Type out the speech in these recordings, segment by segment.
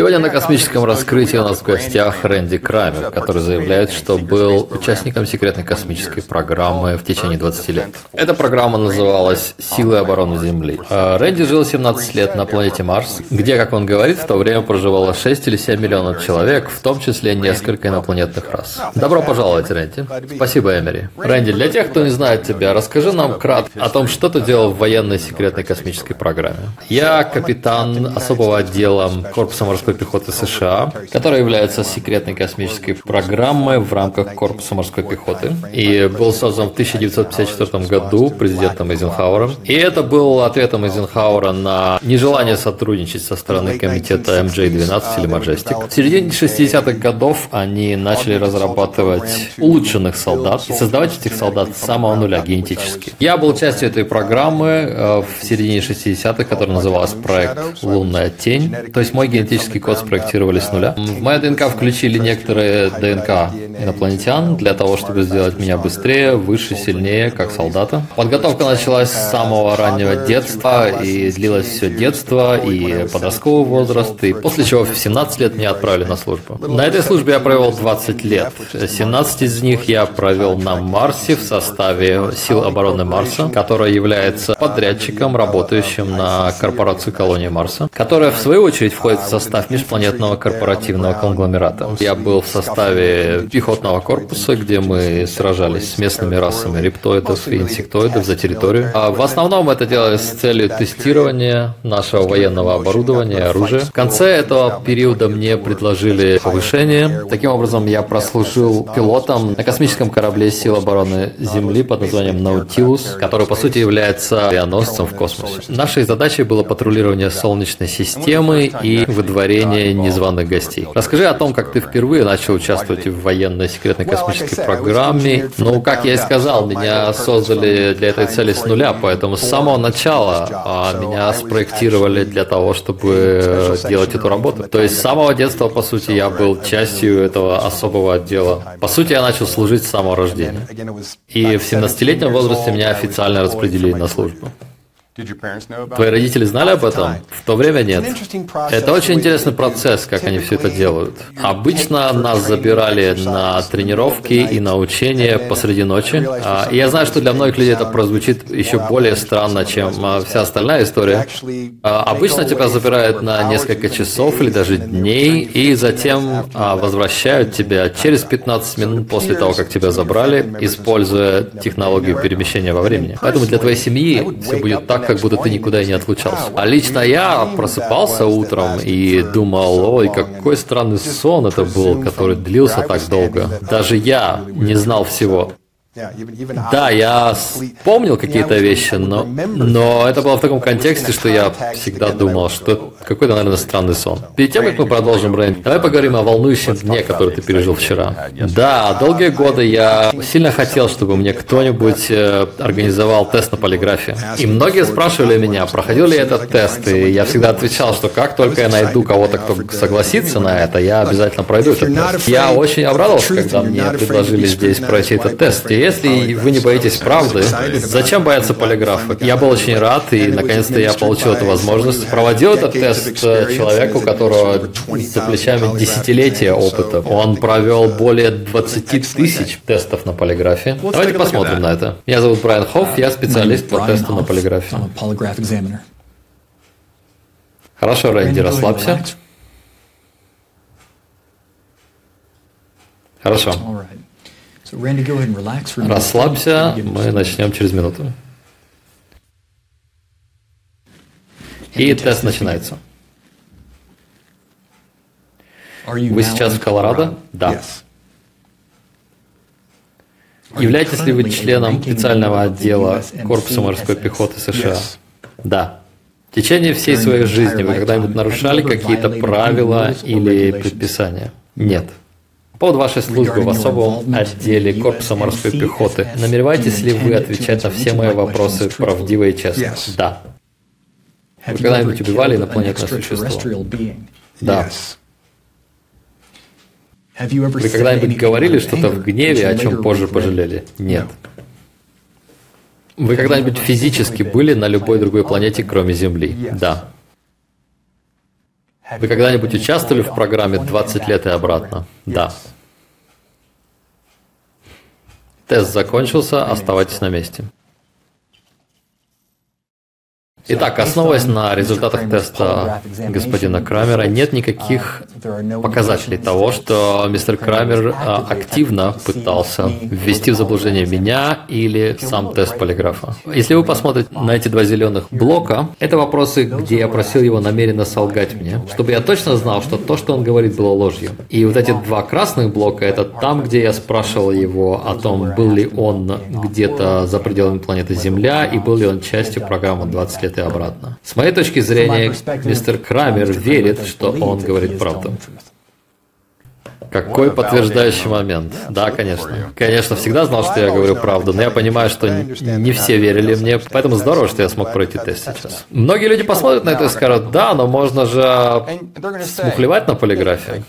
Сегодня на космическом раскрытии у нас в гостях Рэнди Крамер, который заявляет, что был участником секретной космической программы в течение 20 лет. Эта программа называлась «Силы обороны Земли». А Рэнди жил 17 лет на планете Марс, где, как он говорит, в то время проживало 6 или 7 миллионов человек, в том числе несколько инопланетных рас. Добро пожаловать, Рэнди. Спасибо, Эмери. Рэнди, для тех, кто не знает тебя, расскажи нам кратко о том, что ты делал в военной секретной космической программе. Я капитан особого отдела Корпуса морской пехоты США, которая является секретной космической программой в рамках Корпуса морской пехоты. И был создан в 1954 году президентом Эйзенхауэром. И это был ответом Эйзенхауэра на нежелание сотрудничать со стороны комитета MJ-12 или Majestic. В середине 60-х годов они начали разрабатывать улучшенных солдат и создавать этих солдат с самого нуля генетически. Я был частью этой программы э, в середине 60-х, которая называлась проект «Лунная тень». То есть мой генетический код спроектировали с нуля. В мою ДНК включили некоторые ДНК инопланетян для того, чтобы сделать меня быстрее, выше, сильнее, как солдата. Подготовка началась с самого раннего детства и длилась все детство и подростковый возраст, и после чего в 17 лет меня отправили на службу. На этой службе я провел 20 лет. 17 из них я провел на Марсе в составе сил обороны Марса, которая является подрядчиком, работающим на корпорацию колонии Марса, которая в свою очередь входит в состав межпланетного корпоративного конгломерата. Я был в составе пехотного корпуса, где мы сражались с местными расами рептоидов и инсектоидов за территорию. А в основном это делалось с целью тестирования нашего военного оборудования и оружия. В конце этого периода мне предложили повышение. Таким образом, я прослужил пилотом на космическом корабле сил обороны Земли под названием Наутилус, который по сути является авианосцем в космосе. Нашей задачей было патрулирование Солнечной системы и выдворение незваных гостей. Расскажи о том, как ты впервые начал участвовать в военной секретной космической программе. Ну, как я и сказал, меня создали для этой цели с нуля, поэтому с самого начала а, меня спроектировали для того, чтобы делать эту работу. То есть с самого детства, по сути, я был частью этого особого отдела. По сути, я начал служить с самого рождения. И в 17-летнем возрасте меня официально распределили на службу. Твои родители знали об этом? В то время нет. Это очень интересный процесс, как они все это делают. Обычно нас забирали на тренировки и на учения посреди ночи. А, и я знаю, что для многих людей это прозвучит еще более странно, чем а, вся остальная история. А, обычно тебя забирают на несколько часов или даже дней, и затем возвращают тебя через 15 минут после того, как тебя забрали, используя технологию перемещения во времени. Поэтому для твоей семьи все будет так, как будто ты никуда и не отлучался. А лично я просыпался утром и думал, ой, какой странный сон это был, который длился так долго. Даже я не знал всего. Да, я помнил какие-то вещи, но, но это было в таком контексте, что я всегда думал, что какой-то, наверное, странный сон. Перед тем, как мы продолжим, Брейн, давай поговорим о волнующем дне, который ты пережил вчера. Да, долгие годы я сильно хотел, чтобы мне кто-нибудь э, организовал тест на полиграфе. И многие спрашивали меня, проходил ли этот тест, и я всегда отвечал, что как только я найду кого-то, кто согласится на это, я обязательно пройду этот тест. Я очень обрадовался, когда мне предложили здесь пройти этот тест. И если вы не боитесь правды, зачем бояться полиграфа? Я был очень рад, и наконец-то я получил эту возможность. Проводил этот тест человеку, у которого за плечами десятилетия опыта. Он провел более 20 тысяч тестов на полиграфе. Давайте посмотрим на это. Меня зовут Брайан Хофф, я специалист по тесту на полиграфе. Хорошо, Рэнди, расслабься. Хорошо. Расслабься, мы начнем через минуту. И тест начинается. Вы сейчас в Колорадо? Да. Являетесь ли вы членом специального отдела Корпуса морской пехоты США? Да. В течение всей своей жизни вы когда-нибудь нарушали какие-то правила или предписания? Нет. По поводу вашей службы в особом отделе Корпуса морской пехоты, намереваетесь ли вы отвечать на все мои вопросы правдиво и честно? Да. Вы когда-нибудь убивали инопланетное существо? Да. Вы когда-нибудь говорили что-то в гневе, о чем позже пожалели? Нет. Вы когда-нибудь физически были на любой другой планете, кроме Земли? Да. Вы когда-нибудь участвовали в программе «20 лет и обратно»? Да. Тест закончился, оставайтесь на месте. Итак, основываясь на результатах теста господина Крамера, нет никаких показателей того, что мистер Крамер а, активно пытался ввести в заблуждение меня или сам тест полиграфа. Если вы посмотрите на эти два зеленых блока, это вопросы, где я просил его намеренно солгать мне, чтобы я точно знал, что то, что он говорит, было ложью. И вот эти два красных блока, это там, где я спрашивал его о том, был ли он где-то за пределами планеты Земля и был ли он частью программы 20 лет и обратно. С моей точки зрения, мистер Крамер верит, что он говорит правду. Какой подтверждающий момент? Да, конечно. Конечно, всегда знал, что я говорю правду, но я понимаю, что не все верили мне, поэтому здорово, что я смог пройти тест сейчас. Многие люди посмотрят на это и скажут, да, но можно же смухлевать на полиграфии.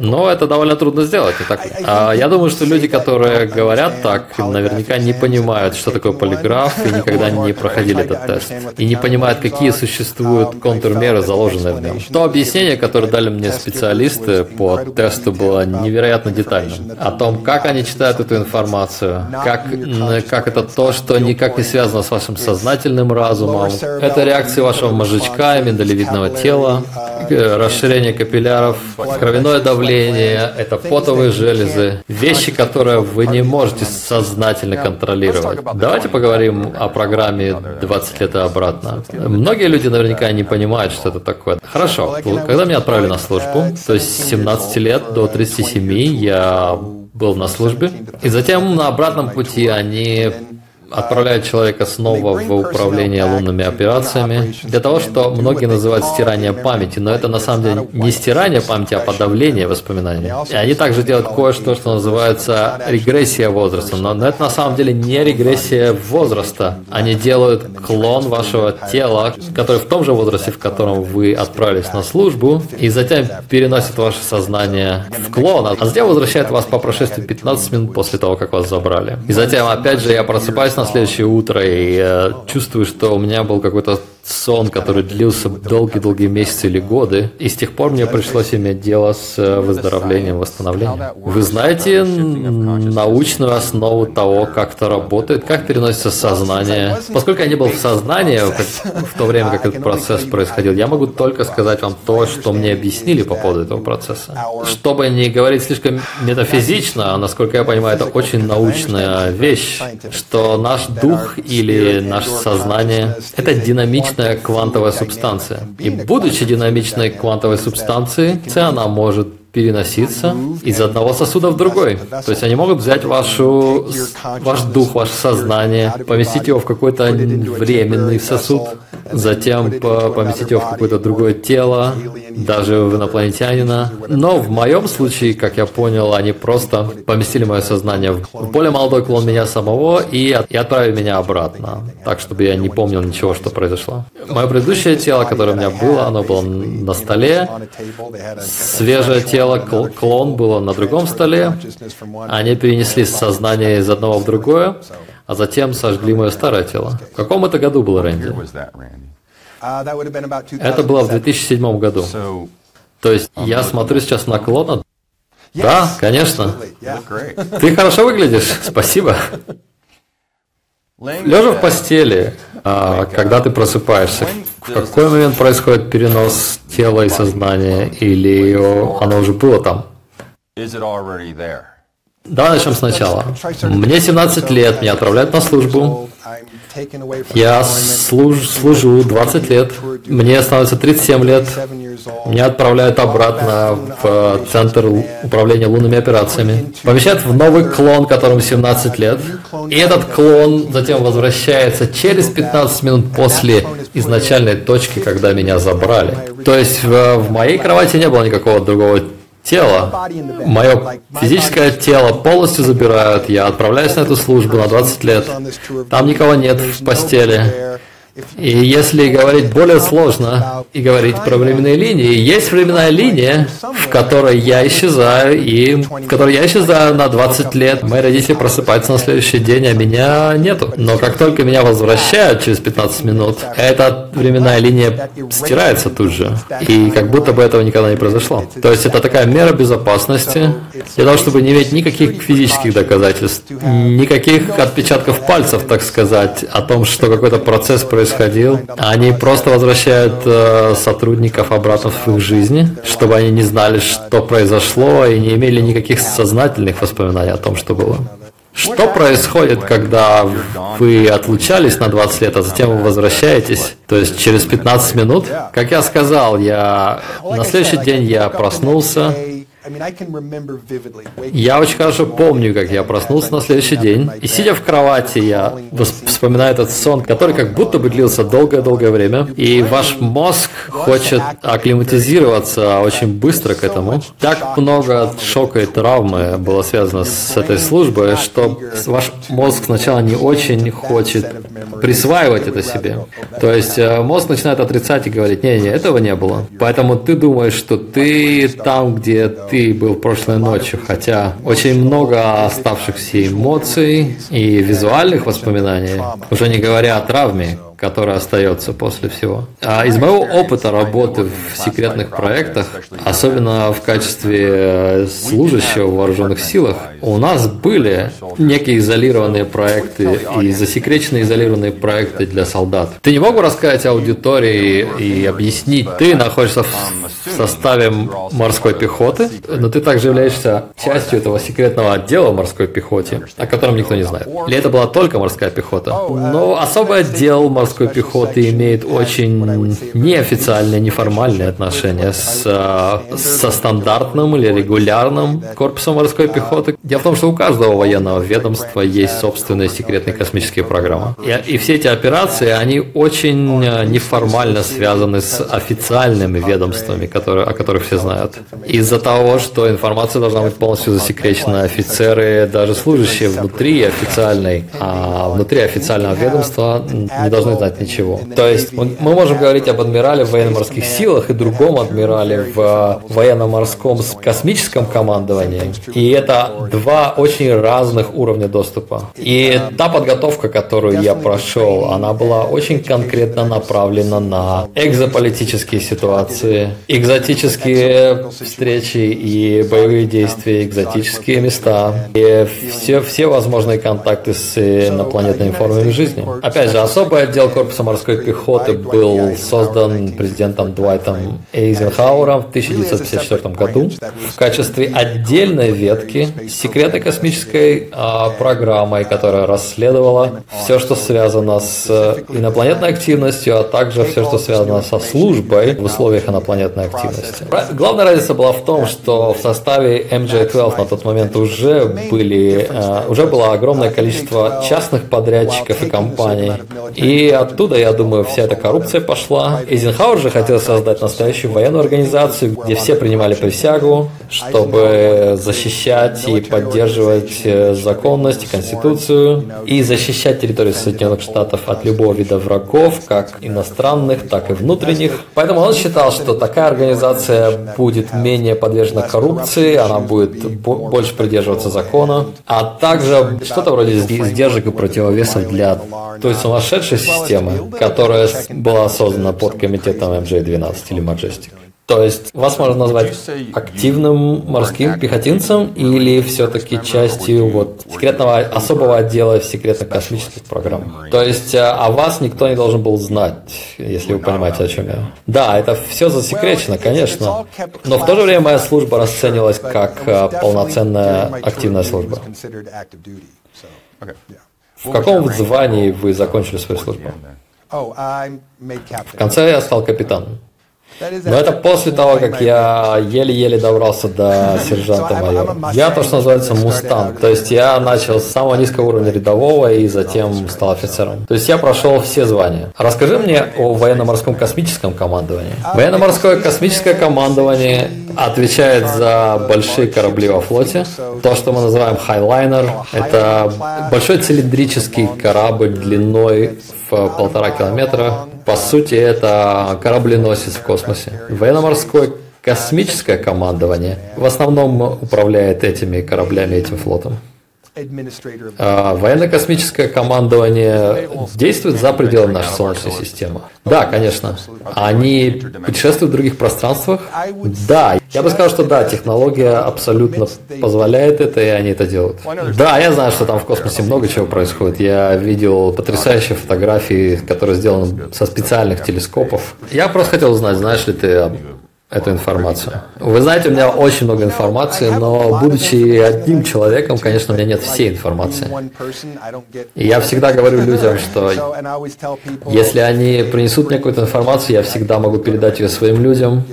Но это довольно трудно сделать, так А я думаю, что люди, которые говорят так, наверняка не понимают, что такое полиграф, и никогда не проходили этот тест. И не понимают, какие существуют контрмеры, заложенные в нем. То объяснение, которое дали мне специалисты по тесту, было невероятно детальным. О том, как они читают эту информацию, как, как это то, что никак не связано с вашим сознательным разумом. Это реакции вашего мозжечка и миндалевидного тела, расширение капилляров, кровяное давление, это потовые железы, вещи, которые вы не можете сознательно контролировать. Давайте поговорим о программе 20 лет и обратно. Многие люди наверняка не понимают, что это такое. Хорошо, когда меня отправили на службу, то есть с 17 лет до 37 я был на службе, и затем на обратном пути они отправляет человека снова в управление лунными операциями для того, что многие называют стирание памяти, но это на самом деле не стирание памяти, а подавление воспоминаний. И они также делают кое-что, что называется регрессия возраста, но это на самом деле не регрессия возраста. Они делают клон вашего тела, который в том же возрасте, в котором вы отправились на службу, и затем переносят ваше сознание в клон, а затем возвращают вас по прошествии 15 минут после того, как вас забрали. И затем, опять же, я просыпаюсь на следующее утро и я чувствую, что у меня был какой-то сон, который длился долгие-долгие месяцы или годы, и с тех пор мне пришлось иметь дело с э, выздоровлением, восстановлением. Вы знаете научную основу того, как это работает, как переносится сознание? Поскольку я не был в сознании в то время, как этот процесс происходил, я могу только сказать вам то, что мне объяснили по поводу этого процесса. Чтобы не говорить слишком метафизично, а насколько я понимаю, это очень научная вещь, что наш дух или наше сознание – это динамичный динамичная квантовая субстанция. И будучи динамичной квантовой субстанцией, она может переноситься из одного сосуда в другой. То есть они могут взять вашу, ваш дух, ваше сознание, поместить его в какой-то временный сосуд, затем поместить его в какое-то другое тело, даже в инопланетянина. Но в моем случае, как я понял, они просто поместили мое сознание в более молодой клон меня самого и, и отправили меня обратно, так, чтобы я не помнил ничего, что произошло. Мое предыдущее тело, которое у меня было, оно было на столе, свежее тело, тело, клон было на другом столе. Они перенесли сознание из одного в другое, а затем сожгли мое старое тело. В каком это году было, Рэнди? Это было в 2007 году. То есть я смотрю сейчас на клона. Да, конечно. Ты хорошо выглядишь. Спасибо. Лежа в постели, а, когда ты просыпаешься, в какой момент происходит перенос тела и сознания, или оно уже было там? Давай начнем сначала. Мне 17 лет, меня отправляют на службу. Я служ, служу 20 лет, мне становится 37 лет, меня отправляют обратно в Центр управления лунными операциями, помещают в новый клон, которому 17 лет, и этот клон затем возвращается через 15 минут после изначальной точки, когда меня забрали. То есть в, в моей кровати не было никакого другого тело, мое физическое тело полностью забирают, я отправляюсь на эту службу на 20 лет, там никого нет в постели, И если говорить более сложно и говорить про временные линии, есть временная линия, в которой я исчезаю, и в которой я исчезаю на 20 лет. Мои родители просыпаются на следующий день, а меня нету. Но как только меня возвращают через 15 минут, эта временная линия стирается тут же. И как будто бы этого никогда не произошло. То есть это такая мера безопасности для того, чтобы не иметь никаких физических доказательств, никаких отпечатков пальцев, так сказать, о том, что какой-то процесс происходил. Они просто возвращают э, сотрудников обратно в их жизни, чтобы они не знали, что произошло, и не имели никаких сознательных воспоминаний о том, что было. Что происходит, когда вы отлучались на 20 лет, а затем вы возвращаетесь? То есть через 15 минут? Как я сказал, я на следующий день я проснулся, я очень хорошо помню, как я проснулся на следующий день, и сидя в кровати, я вспоминаю этот сон, который как будто бы длился долгое-долгое время, и ваш мозг хочет акклиматизироваться очень быстро к этому. Так много шока и травмы было связано с этой службой, что ваш мозг сначала не очень хочет присваивать это себе. То есть э, мозг начинает отрицать и говорить, не-не, этого не было. Поэтому ты думаешь, что ты там, где ты был прошлой ночью, хотя очень много оставшихся эмоций и визуальных воспоминаний, уже не говоря о травме, которая остается после всего. А из моего опыта работы в секретных проектах, особенно в качестве э, служащего в вооруженных силах, у нас были некие изолированные проекты и засекреченные изолированные проекты для солдат. Ты не мог бы рассказать аудитории и объяснить, ты находишься в составе морской пехоты, но ты также являешься частью этого секретного отдела морской пехоте, о котором никто не знает. Или это была только морская пехота? Но особый отдел морской морской пехоты имеет очень неофициальные, неформальные отношения с, со стандартным или регулярным корпусом морской пехоты. Дело в том, что у каждого военного ведомства есть собственные секретные космические программы. И, и все эти операции, они очень неформально связаны с официальными ведомствами, которые, о которых все знают. Из-за того, что информация должна быть полностью засекречена, офицеры, даже служащие внутри официальной, а внутри официального ведомства не должны знать ничего. То есть мы можем говорить об адмирале в военно-морских силах и другом адмирале в военно-морском космическом командовании. И это два очень разных уровня доступа. И та подготовка, которую я прошел, она была очень конкретно направлена на экзополитические ситуации, экзотические встречи и боевые действия, экзотические места, и все, все возможные контакты с инопланетными формами жизни. Опять же, особый отдел корпуса морской пехоты был создан президентом Дуайтом Эйзенхауэром в 1954 году в качестве отдельной ветки секретной космической а, программой, которая расследовала все, что связано с инопланетной активностью, а также все, что связано со службой в условиях инопланетной активности. Главная разница была в том, что в составе MJ-12 на тот момент уже были, а, уже было огромное количество частных подрядчиков и компаний, и оттуда, я думаю, вся эта коррупция пошла. Эйзенхауэр же хотел создать настоящую военную организацию, где все принимали присягу, чтобы защищать и поддерживать э, законность и конституцию, и защищать территорию Соединенных Штатов от любого вида врагов, как иностранных, так и внутренних. Поэтому он считал, что такая организация будет менее подвержена коррупции, она будет больше придерживаться закона, а также что-то вроде сдержек и противовесов для той сумасшедшей системы, которая была создана под комитетом MJ-12 или Majestic. То есть вас можно назвать активным морским пехотинцем или все-таки частью вот секретного особого отдела в секретных космических программах. То есть э, о вас никто не должен был знать, если вы понимаете, о чем я. Да, это все засекречено, конечно, но в то же время моя служба расценивалась как э, полноценная активная служба. В каком звании вы закончили свою службу? В конце я стал капитаном. Но это после того, как я еле-еле добрался до сержанта майора. Я то, что называется мустанг. То есть я начал с самого низкого уровня рядового и затем стал офицером. То есть я прошел все звания. Расскажи мне о военно-морском космическом командовании. Военно-морское космическое командование отвечает за большие корабли во флоте. То, что мы называем хайлайнер, это большой цилиндрический корабль длиной полтора километра. По сути, это корабленосец в космосе. Военно-морское космическое командование в основном управляет этими кораблями, этим флотом. А, военно-космическое командование действует за пределами нашей Солнечной системы. Да, конечно. Они путешествуют в других пространствах? Да. Я бы сказал, что да, технология абсолютно позволяет это, и они это делают. Да, я знаю, что там в космосе много чего происходит. Я видел потрясающие фотографии, которые сделаны со специальных телескопов. Я просто хотел узнать, знаешь ли ты эту информацию. Вы знаете, у меня очень много информации, но будучи одним человеком, конечно, у меня нет всей информации. И я всегда говорю людям, что если они принесут мне какую-то информацию, я всегда могу передать ее своим людям,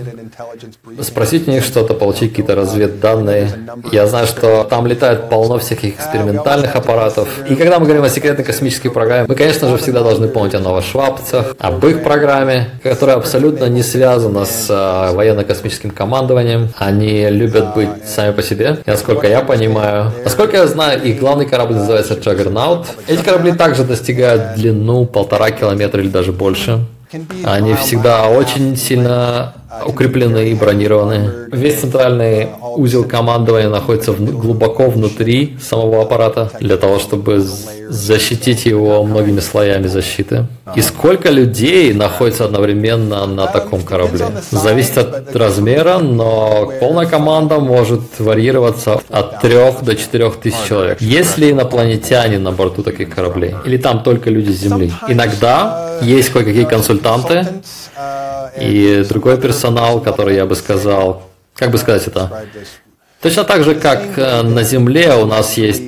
спросить у них что-то, получить какие-то разведданные. Я знаю, что там летает полно всяких экспериментальных аппаратов. И когда мы говорим о секретной космической программе, мы, конечно же, всегда должны помнить о новошвабцах, об их программе, которая абсолютно не связана с а, военно-космическим командованием. Они любят быть сами по себе, и, насколько я понимаю. Насколько я знаю, их главный корабль называется Juggernaut. Эти корабли также достигают длину полтора километра или даже больше. Они всегда очень сильно укреплены и бронированы. Весь центральный узел командования находится в, глубоко внутри самого аппарата для того, чтобы защитить его многими слоями защиты. И сколько людей находится одновременно на таком корабле? Зависит от размера, но полная команда может варьироваться от 3 до 4 тысяч человек. Есть ли инопланетяне на борту таких кораблей? Или там только люди с Земли? Иногда есть кое-какие консультанты и другой персонал, который, я бы сказал, как бы сказать это, точно так же, как э, на Земле у нас есть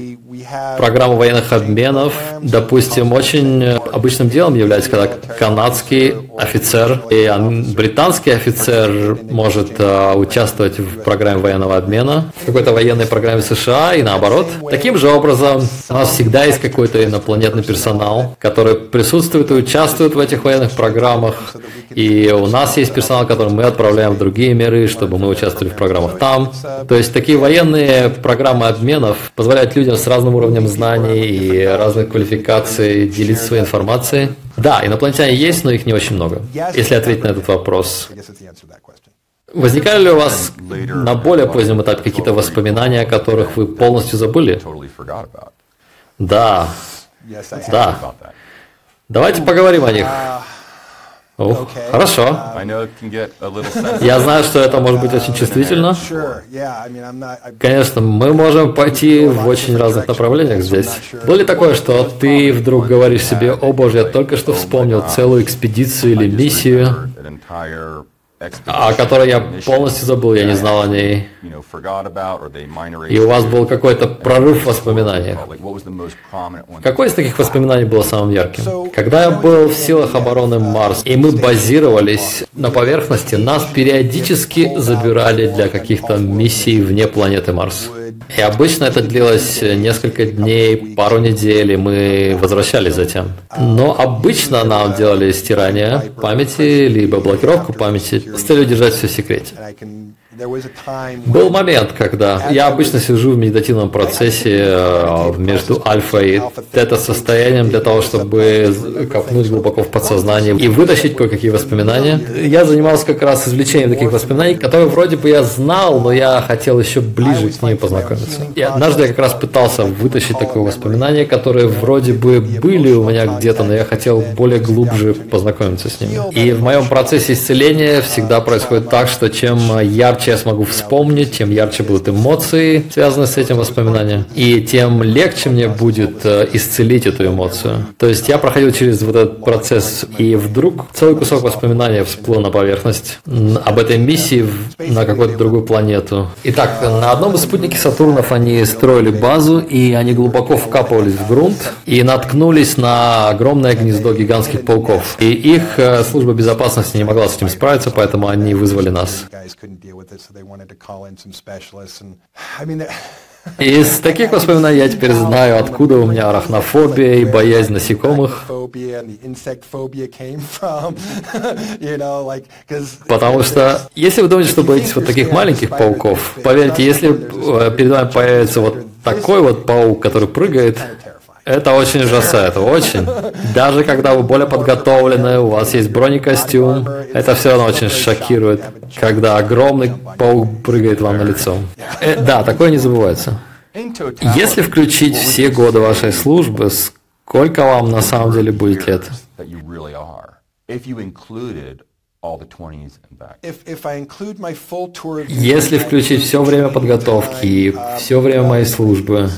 программа военных обменов. Допустим, очень обычным делом является, когда канадский офицер и британский офицер может э, участвовать в программе военного обмена, в какой-то военной программе США и наоборот. Таким же образом, у нас всегда есть какой-то инопланетный персонал, который присутствует и участвует в этих военных программах. И у нас есть персонал, который мы отправляем в другие миры, чтобы мы участвовали в программах там. То есть такие военные программы обменов позволяют людям с разным уровнем знаний и разных квалификаций делиться своей информацией. Да, инопланетяне есть, но их не очень много. Если ответить на этот вопрос. Возникали ли у вас на более позднем этапе какие-то воспоминания, о которых вы полностью забыли? Да. Да. Давайте поговорим о них. О, хорошо. Я знаю, что это может быть очень чувствительно. Конечно, мы можем пойти в очень разных направлениях здесь. Было ли такое, что ты вдруг говоришь себе, о боже, я только что вспомнил целую экспедицию или миссию, о которой я полностью забыл, я не знал о ней. И у вас был какой-то прорыв в воспоминаниях. Какое из таких воспоминаний было самым ярким? Когда я был в силах обороны Марс, и мы базировались на поверхности, нас периодически забирали для каких-то миссий вне планеты Марс. И обычно это длилось несколько дней, пару недель, и мы возвращались затем. Но обычно нам делали стирание памяти, либо блокировку памяти с целью держать все в секрете. Был момент, когда я обычно сижу в медитативном процессе э, между альфа и тета-состоянием для того, чтобы копнуть глубоко в подсознание и вытащить кое-какие воспоминания. Я занимался как раз извлечением таких воспоминаний, которые вроде бы я знал, но я хотел еще ближе к ним познакомиться. И однажды я как раз пытался вытащить такое воспоминание, которые вроде бы были у меня где-то, но я хотел более глубже познакомиться с ними. И в моем процессе исцеления всегда происходит так, что чем ярче ярче я смогу вспомнить, тем ярче будут эмоции, связанные с этим воспоминанием, и тем легче мне будет э, исцелить эту эмоцию. То есть я проходил через вот этот процесс, и вдруг целый кусок воспоминания всплыл на поверхность об этой миссии на какую-то другую планету. Итак, на одном из спутников Сатурнов они строили базу, и они глубоко вкапывались в грунт и наткнулись на огромное гнездо гигантских пауков. И их э, служба безопасности не могла с этим справиться, поэтому они вызвали нас it, so they wanted to call in some specialists. And I mean, из таких воспоминаний я теперь знаю, откуда у меня арахнофобия и боязнь насекомых. Потому что, если вы думаете, что боитесь вот таких маленьких пауков, поверьте, если э, перед вами появится вот такой вот паук, который прыгает, Это очень ужасает, очень. Даже когда вы более подготовлены, у вас есть бронекостюм, это все равно очень шокирует, когда огромный паук прыгает вам на лицо. Э, да, такое не забывается. Если включить все годы вашей службы, сколько вам на самом деле будет лет? Если включить все время подготовки и все время моей службы,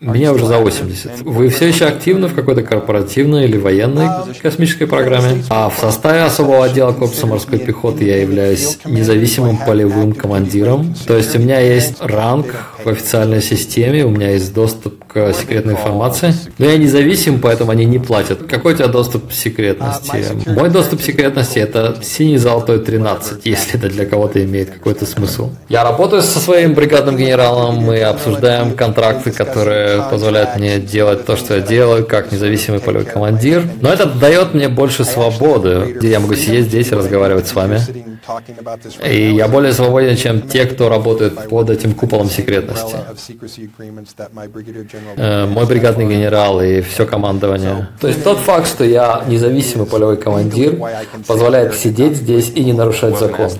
мне уже за 80. Вы все еще активны в какой-то корпоративной или военной космической программе? А в составе особого отдела корпуса морской пехоты я являюсь независимым полевым командиром. То есть у меня есть ранг в официальной системе, у меня есть доступ к секретной информации. Но я независим, поэтому они не платят. Какой у тебя доступ к секретности? Мой доступ к секретности это синий золотой 13, если это для кого-то имеет какой-то смысл. Я работаю со своим бригадным генералом, мы обсуждаем контракты, которые позволяет мне делать то, что я делаю, как независимый полевой командир. Но это дает мне больше свободы, где я могу сидеть здесь и разговаривать с вами. И я более свободен, чем те, кто работает под этим куполом секретности. Э, мой бригадный генерал и все командование. То есть тот факт, что я независимый полевой командир, позволяет сидеть здесь и не нарушать закон.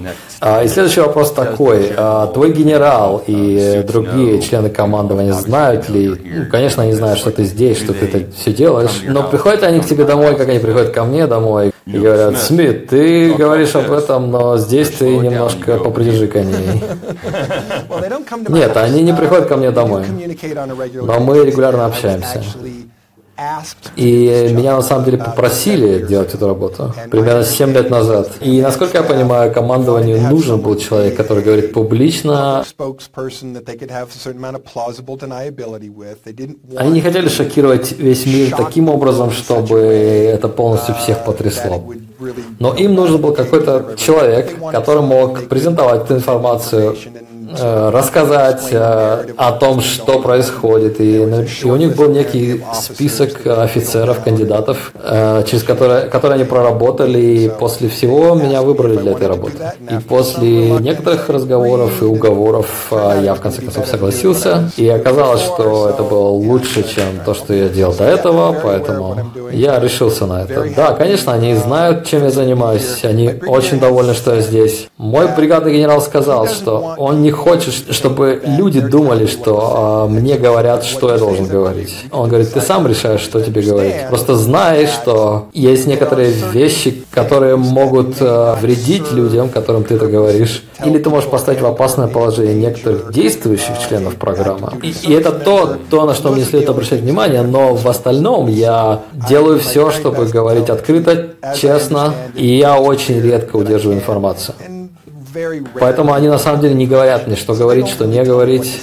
А, и следующий вопрос такой. А, твой генерал и другие члены командования знают ли, ну, конечно, они знают, что ты здесь, что ты это все делаешь, но приходят они к тебе домой, как они приходят ко мне домой, и говорят, Смит, ты говоришь об этом, но здесь ты немножко попридержи коней. Нет, они не приходят ко мне домой, но мы регулярно общаемся. И меня на самом деле попросили делать эту работу примерно 7 лет назад. И насколько я понимаю, командованию нужен был человек, который говорит публично. Они не хотели шокировать весь мир таким образом, чтобы это полностью всех потрясло. Но им нужен был какой-то человек, который мог презентовать эту информацию рассказать э, о том, что происходит. И, и у них был некий список офицеров, кандидатов, э, через которые, которые они проработали, и после всего меня выбрали для этой работы. И после некоторых разговоров и уговоров я в конце концов согласился, и оказалось, что это было лучше, чем то, что я делал до этого, поэтому я решился на это. Да, конечно, они знают, чем я занимаюсь, они очень довольны, что я здесь. Мой бригадный генерал сказал, что он не хочет, чтобы люди думали, что э, мне говорят, что я должен говорить. Он говорит, ты сам решаешь, что тебе говорить. Просто знай, что есть некоторые вещи, которые могут э, вредить людям, которым ты это говоришь. Или ты можешь поставить в опасное положение некоторых действующих членов программы. И, и это то, то, на что мне следует обращать внимание, но в остальном я делаю все, чтобы говорить открыто, честно, и я очень редко удерживаю информацию. Поэтому они на самом деле не говорят мне, что говорить, что не говорить.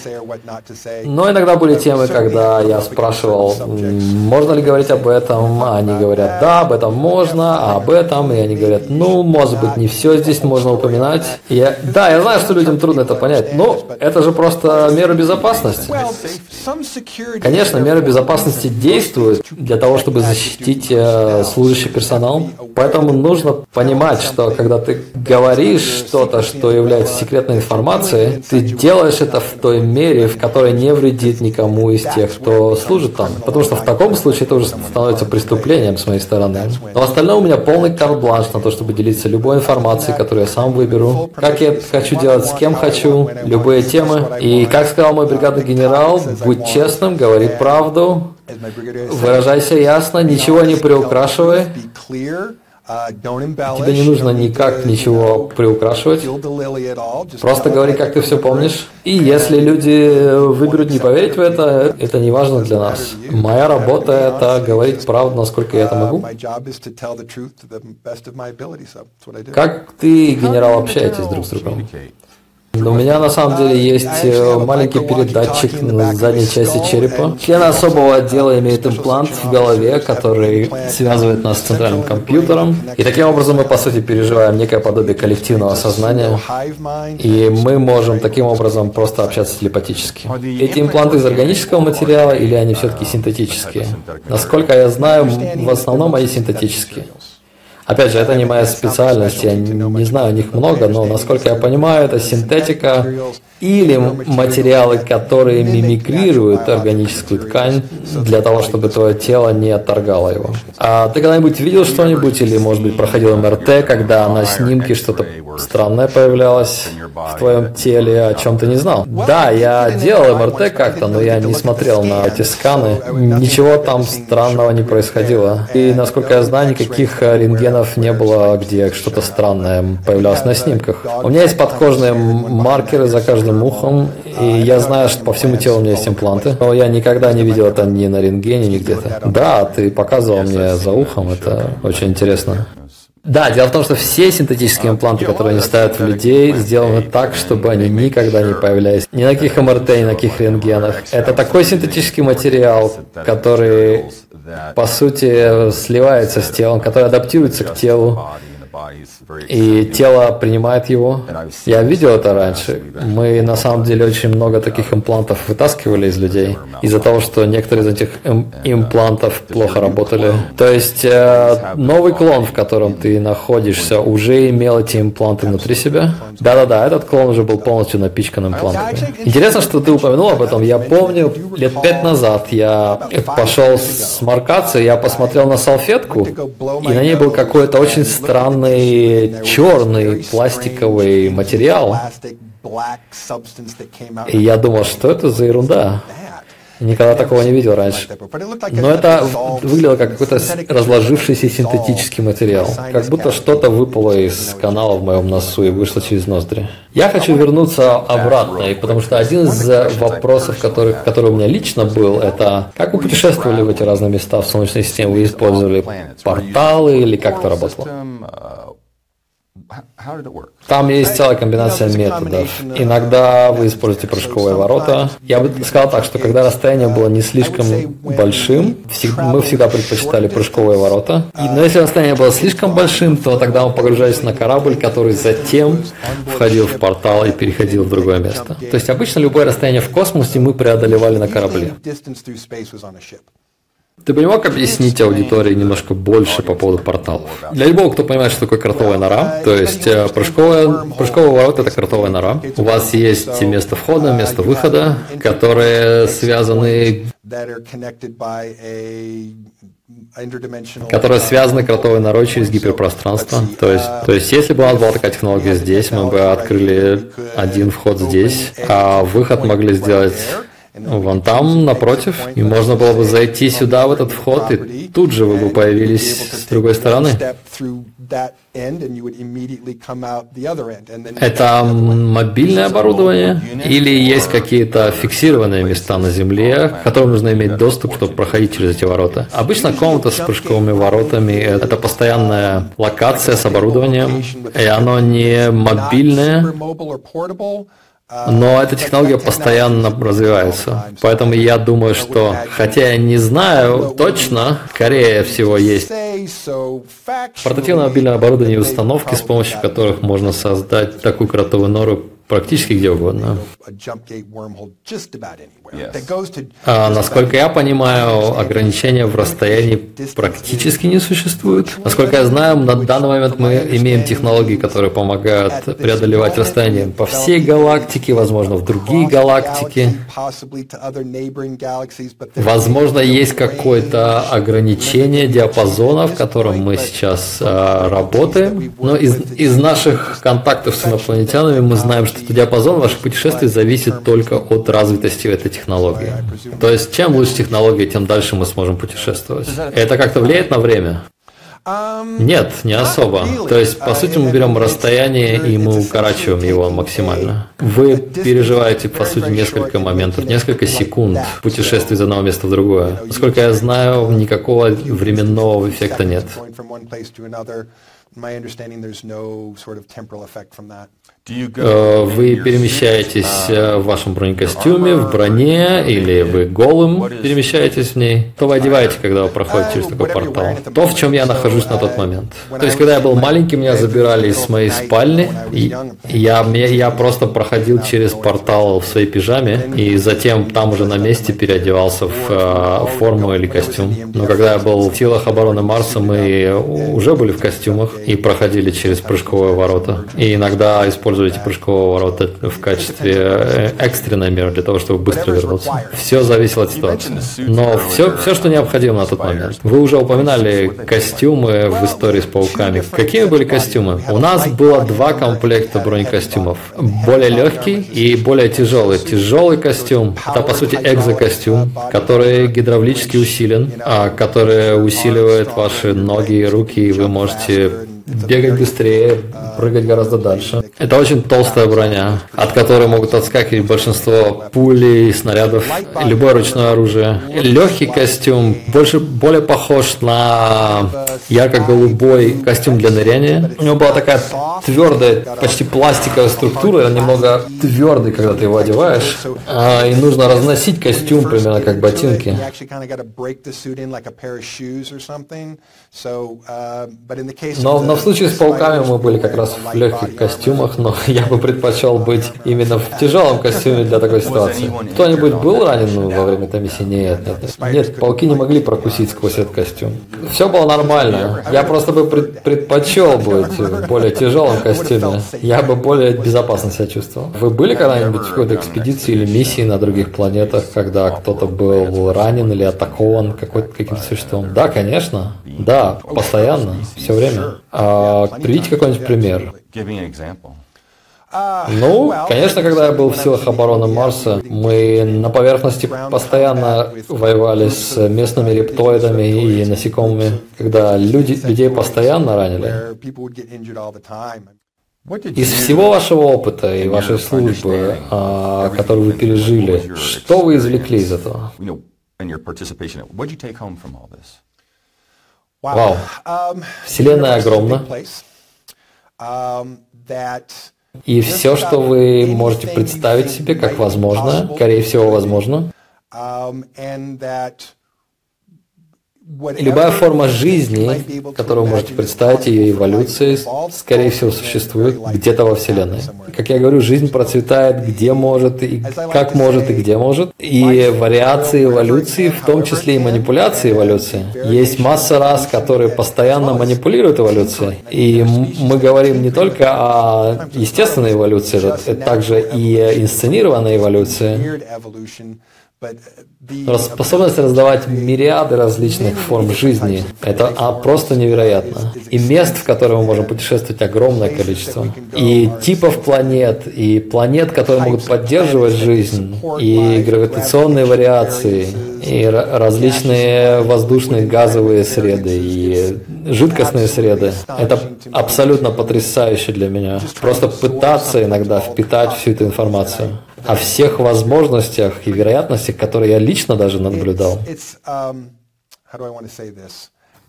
Но иногда были темы, когда я спрашивал, можно ли говорить об этом, а они говорят, да, об этом можно, а об этом, и они говорят, ну, может быть, не все здесь можно упоминать. И я, да, я знаю, что людям трудно это понять, но это же просто меры безопасности. Конечно, меры безопасности действуют для того, чтобы защитить э, служащий персонал. Поэтому нужно понимать, что когда ты говоришь что-то, что-то, что является секретной информацией, ты делаешь это в той мере, в которой не вредит никому из тех, кто служит там. Потому что в таком случае это уже становится преступлением с моей стороны. Но остальное у меня полный карт-бланш на то, чтобы делиться любой информацией, которую я сам выберу. Как я хочу делать, с кем хочу, любые темы. И как сказал мой бригадный генерал, будь честным, говори правду, выражайся ясно, ничего не приукрашивай. Тебе не нужно никак ничего приукрашивать. Просто говори, как ты все помнишь. И если люди выберут не поверить в это, это не важно для нас. Моя работа – это говорить правду, насколько я это могу. Как ты, генерал, общаетесь друг с другом? У меня на самом деле есть э, маленький передатчик на задней части черепа. Члены особого отдела имеют имплант в голове, который связывает нас с центральным компьютером. И таким образом мы, по сути, переживаем некое подобие коллективного сознания. И мы можем таким образом просто общаться телепатически. Эти импланты из органического материала или они все-таки синтетические? Насколько я знаю, в основном они синтетические. Опять же, это не моя специальность, я не знаю о них много, но насколько я понимаю, это синтетика, или материалы, которые мимикрируют органическую ткань для того, чтобы твое тело не отторгало его. А ты когда-нибудь видел что-нибудь или, может быть, проходил МРТ, когда на снимке что-то странное появлялось в твоем теле, о чем ты не знал? Да, я делал МРТ как-то, но я не смотрел на эти сканы. Ничего там странного не происходило. И, насколько я знаю, никаких рентгенов не было, где что-то странное появлялось на снимках. У меня есть подкожные маркеры за каждым каждым ухом, и я знаю, что по всему телу у меня есть импланты, но я никогда не видел это ни на рентгене, ни где-то. Да, ты показывал мне за ухом, это очень интересно. Да, дело в том, что все синтетические импланты, которые они ставят в людей, сделаны так, чтобы они никогда не появлялись ни на каких МРТ, ни на каких рентгенах. Это такой синтетический материал, который, по сути, сливается с телом, который адаптируется к телу и тело принимает его. Я видел это раньше. Мы на самом деле очень много таких имплантов вытаскивали из людей из-за того, что некоторые из этих имплантов плохо работали. То есть э, новый клон, в котором ты находишься, уже имел эти импланты внутри себя. Да-да-да, этот клон уже был полностью напичкан имплантами. Интересно, что ты упомянул об этом. Я помню, лет пять назад я пошел сморкаться, я посмотрел на салфетку, и на ней был какой-то очень странный черный пластиковый материал. И я думал, что это за ерунда. Никогда такого не видел раньше. Но это выглядело как какой-то разложившийся синтетический материал. Как будто что-то выпало из канала в моем носу и вышло через ноздри. Я хочу вернуться обратно, потому что один из вопросов, который, который у меня лично был, это как вы путешествовали в эти разные места в Солнечной системе? Вы использовали порталы или как это работало? Там есть целая комбинация методов. Иногда вы используете прыжковые ворота. Я бы сказал так, что когда расстояние было не слишком большим, мы всегда предпочитали прыжковые ворота. Но если расстояние было слишком большим, то тогда мы погружались на корабль, который затем входил в портал и переходил в другое место. То есть обычно любое расстояние в космосе мы преодолевали на корабле. Ты бы не мог объяснить аудитории немножко больше по поводу порталов? Для любого, кто понимает, что такое кротовая нора, то есть э, прыжковая, прыжковый ворот – это кротовая нора. У вас есть место входа, место выхода, которые связаны которые связаны кротовой норой через гиперпространство. То есть, то есть, если бы у нас была такая технология здесь, мы бы открыли один вход здесь, а выход могли сделать вон там, напротив, и можно было бы зайти сюда, в этот вход, и тут же вы бы появились с другой стороны. Это мобильное оборудование или есть какие-то фиксированные места на Земле, к которым нужно иметь доступ, чтобы проходить через эти ворота? Обычно комната с прыжковыми воротами – это постоянная локация с оборудованием, и оно не мобильное, но эта технология постоянно развивается. Поэтому я думаю, что, хотя я не знаю точно, скорее всего есть портативное мобильное оборудование и установки, с помощью которых можно создать такую кротовую нору практически где угодно. А, насколько я понимаю, ограничения в расстоянии практически не существуют. Насколько я знаю, на данный момент мы имеем технологии, которые помогают преодолевать расстояние по всей галактике, возможно, в другие галактики. Возможно, есть какое-то ограничение диапазона, в котором мы сейчас а, работаем. Но из, из наших контактов с инопланетянами мы знаем, что диапазон ваших путешествий зависит только от развитости этой технологии. То есть, чем лучше технология, тем дальше мы сможем путешествовать. Это как-то влияет на время? Нет, не особо. То есть, по сути, мы берем расстояние и мы укорачиваем его максимально. Вы переживаете, по сути, несколько моментов, несколько секунд путешествия из одного места в другое. Насколько я знаю, никакого временного эффекта нет. Вы перемещаетесь э, в вашем бронекостюме, в броне, или вы голым перемещаетесь в ней. То вы одеваете, когда вы проходите через такой портал. То, в чем я нахожусь на тот момент. То есть, когда я был маленький, меня забирали из моей спальни, и я, я просто проходил через портал в своей пижаме, и затем там уже на месте переодевался в э, форму или костюм. Но когда я был в силах обороны Марса, мы уже были в костюмах и проходили через прыжковые ворота. И иногда использовали используете прыжкового ворота в качестве э, экстренной меры для того, чтобы быстро вернуться. Все зависело от ситуации. Но все, все, что необходимо на тот момент. Вы уже упоминали костюмы в истории с пауками. Какими были костюмы? У нас было два комплекта бронекостюмов. Более легкий и более тяжелый. Тяжелый костюм – это, по сути, экзокостюм, который гидравлически усилен, а который усиливает ваши ноги и руки, и вы можете бегать быстрее, прыгать гораздо дальше. Это очень толстая броня, от которой могут отскакивать большинство пулей, снарядов, любое ручное оружие. Легкий костюм больше более похож на ярко-голубой костюм для ныряния. У него была такая твердая, почти пластиковая структура, он немного твердый, когда ты его одеваешь, а, и нужно разносить костюм примерно как ботинки. Но, но в случае с пауками мы были как раз в легких костюмах, но я бы предпочел быть именно в тяжелом костюме для такой ситуации. Кто-нибудь был ранен во время этой миссии? Нет, нет, нет. пауки не могли прокусить сквозь этот костюм. Все было нормально. Я просто бы предпочел быть в более тяжелом костюме. Я бы более безопасно себя чувствовал. Вы были когда-нибудь в какой-то экспедиции или миссии на других планетах, когда кто-то был ранен или атакован каким-то существом? Да, конечно. Да, постоянно, все время. А, приведите какой-нибудь пример. Ну, конечно, когда я был в силах обороны Марса, мы на поверхности постоянно воевали с местными рептоидами и насекомыми, когда люди, людей постоянно ранили. Из всего вашего опыта и вашей службы, а, которую вы пережили, что вы извлекли из этого? Вау. Um, Вселенная огромна. Um, И все, что вы можете представить себе как возможно, скорее всего, возможно, um, Любая форма жизни, которую вы можете представить, ее эволюции, скорее всего, существует где-то во Вселенной. Как я говорю, жизнь процветает где может, и как может, и где может. И вариации эволюции, в том числе и манипуляции эволюции. Есть масса рас, которые постоянно манипулируют эволюцией. И мы говорим не только о естественной эволюции, это также и инсценированной эволюции. Способность раздавать мириады различных форм жизни – это а, просто невероятно. И мест, в которые мы можем путешествовать, огромное количество. И типов планет, и планет, которые могут поддерживать жизнь, и гравитационные вариации, и различные воздушные газовые среды, и жидкостные среды. Это абсолютно потрясающе для меня. Просто пытаться иногда впитать всю эту информацию о всех возможностях и вероятностях, которые я лично даже наблюдал.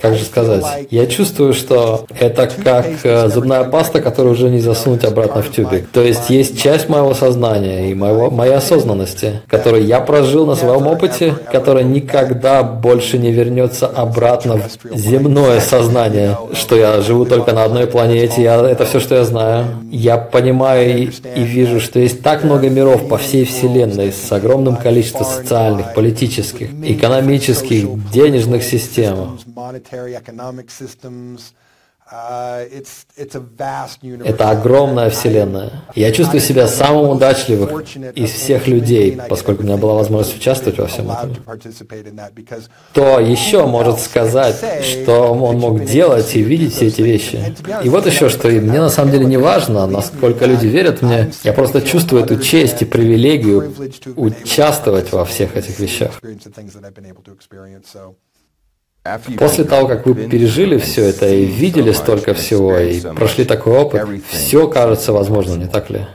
Как же сказать? Я чувствую, что это как э, зубная паста, которую уже не засунуть обратно в тюбик. То есть есть часть моего сознания и моего, моей осознанности, которую я прожил на своем опыте, которая никогда больше не вернется обратно в земное сознание, что я живу только на одной планете, я, это все, что я знаю. Я понимаю и, и вижу, что есть так много миров по всей Вселенной с огромным количеством социальных, политических, экономических, денежных систем. Uh, Это огромная вселенная. Я чувствую себя самым удачливым из всех людей, поскольку у меня была возможность участвовать во всем этом. Кто еще может сказать, что он мог делать и видеть все эти вещи? И вот еще что, и мне на самом деле не важно, насколько люди верят мне, я просто чувствую эту честь и привилегию участвовать во всех этих вещах. После того, как вы пережили все это и видели столько всего, и прошли такой опыт, все кажется возможным, не так ли?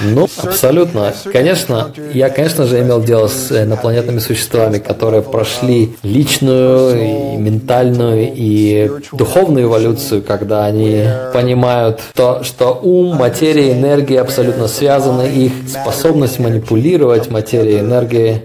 Ну, абсолютно. Конечно, я, конечно же, имел дело с инопланетными существами, которые прошли личную, и ментальную и духовную эволюцию, когда они понимают то, что ум, материя, энергия абсолютно связаны, их способность манипулировать материей, энергией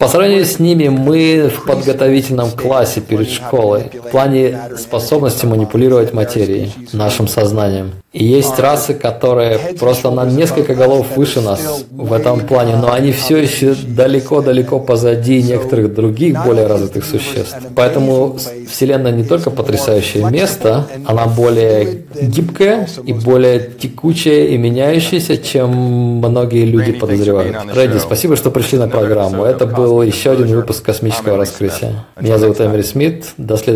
по сравнению с ними мы в подготовительном классе перед школой в плане способности манипулировать материей, нашим сознанием. И есть расы, которые просто на несколько голов выше нас в этом плане, но они все еще далеко-далеко позади некоторых других более развитых существ. Поэтому Вселенная не только потрясающее место, она более гибкая и более текучая и меняющаяся, чем многие люди подозревают. Рэдди, спасибо, что пришли на программу. Это был еще один выпуск космического раскрытия. Меня зовут Эмери Смит. До следующего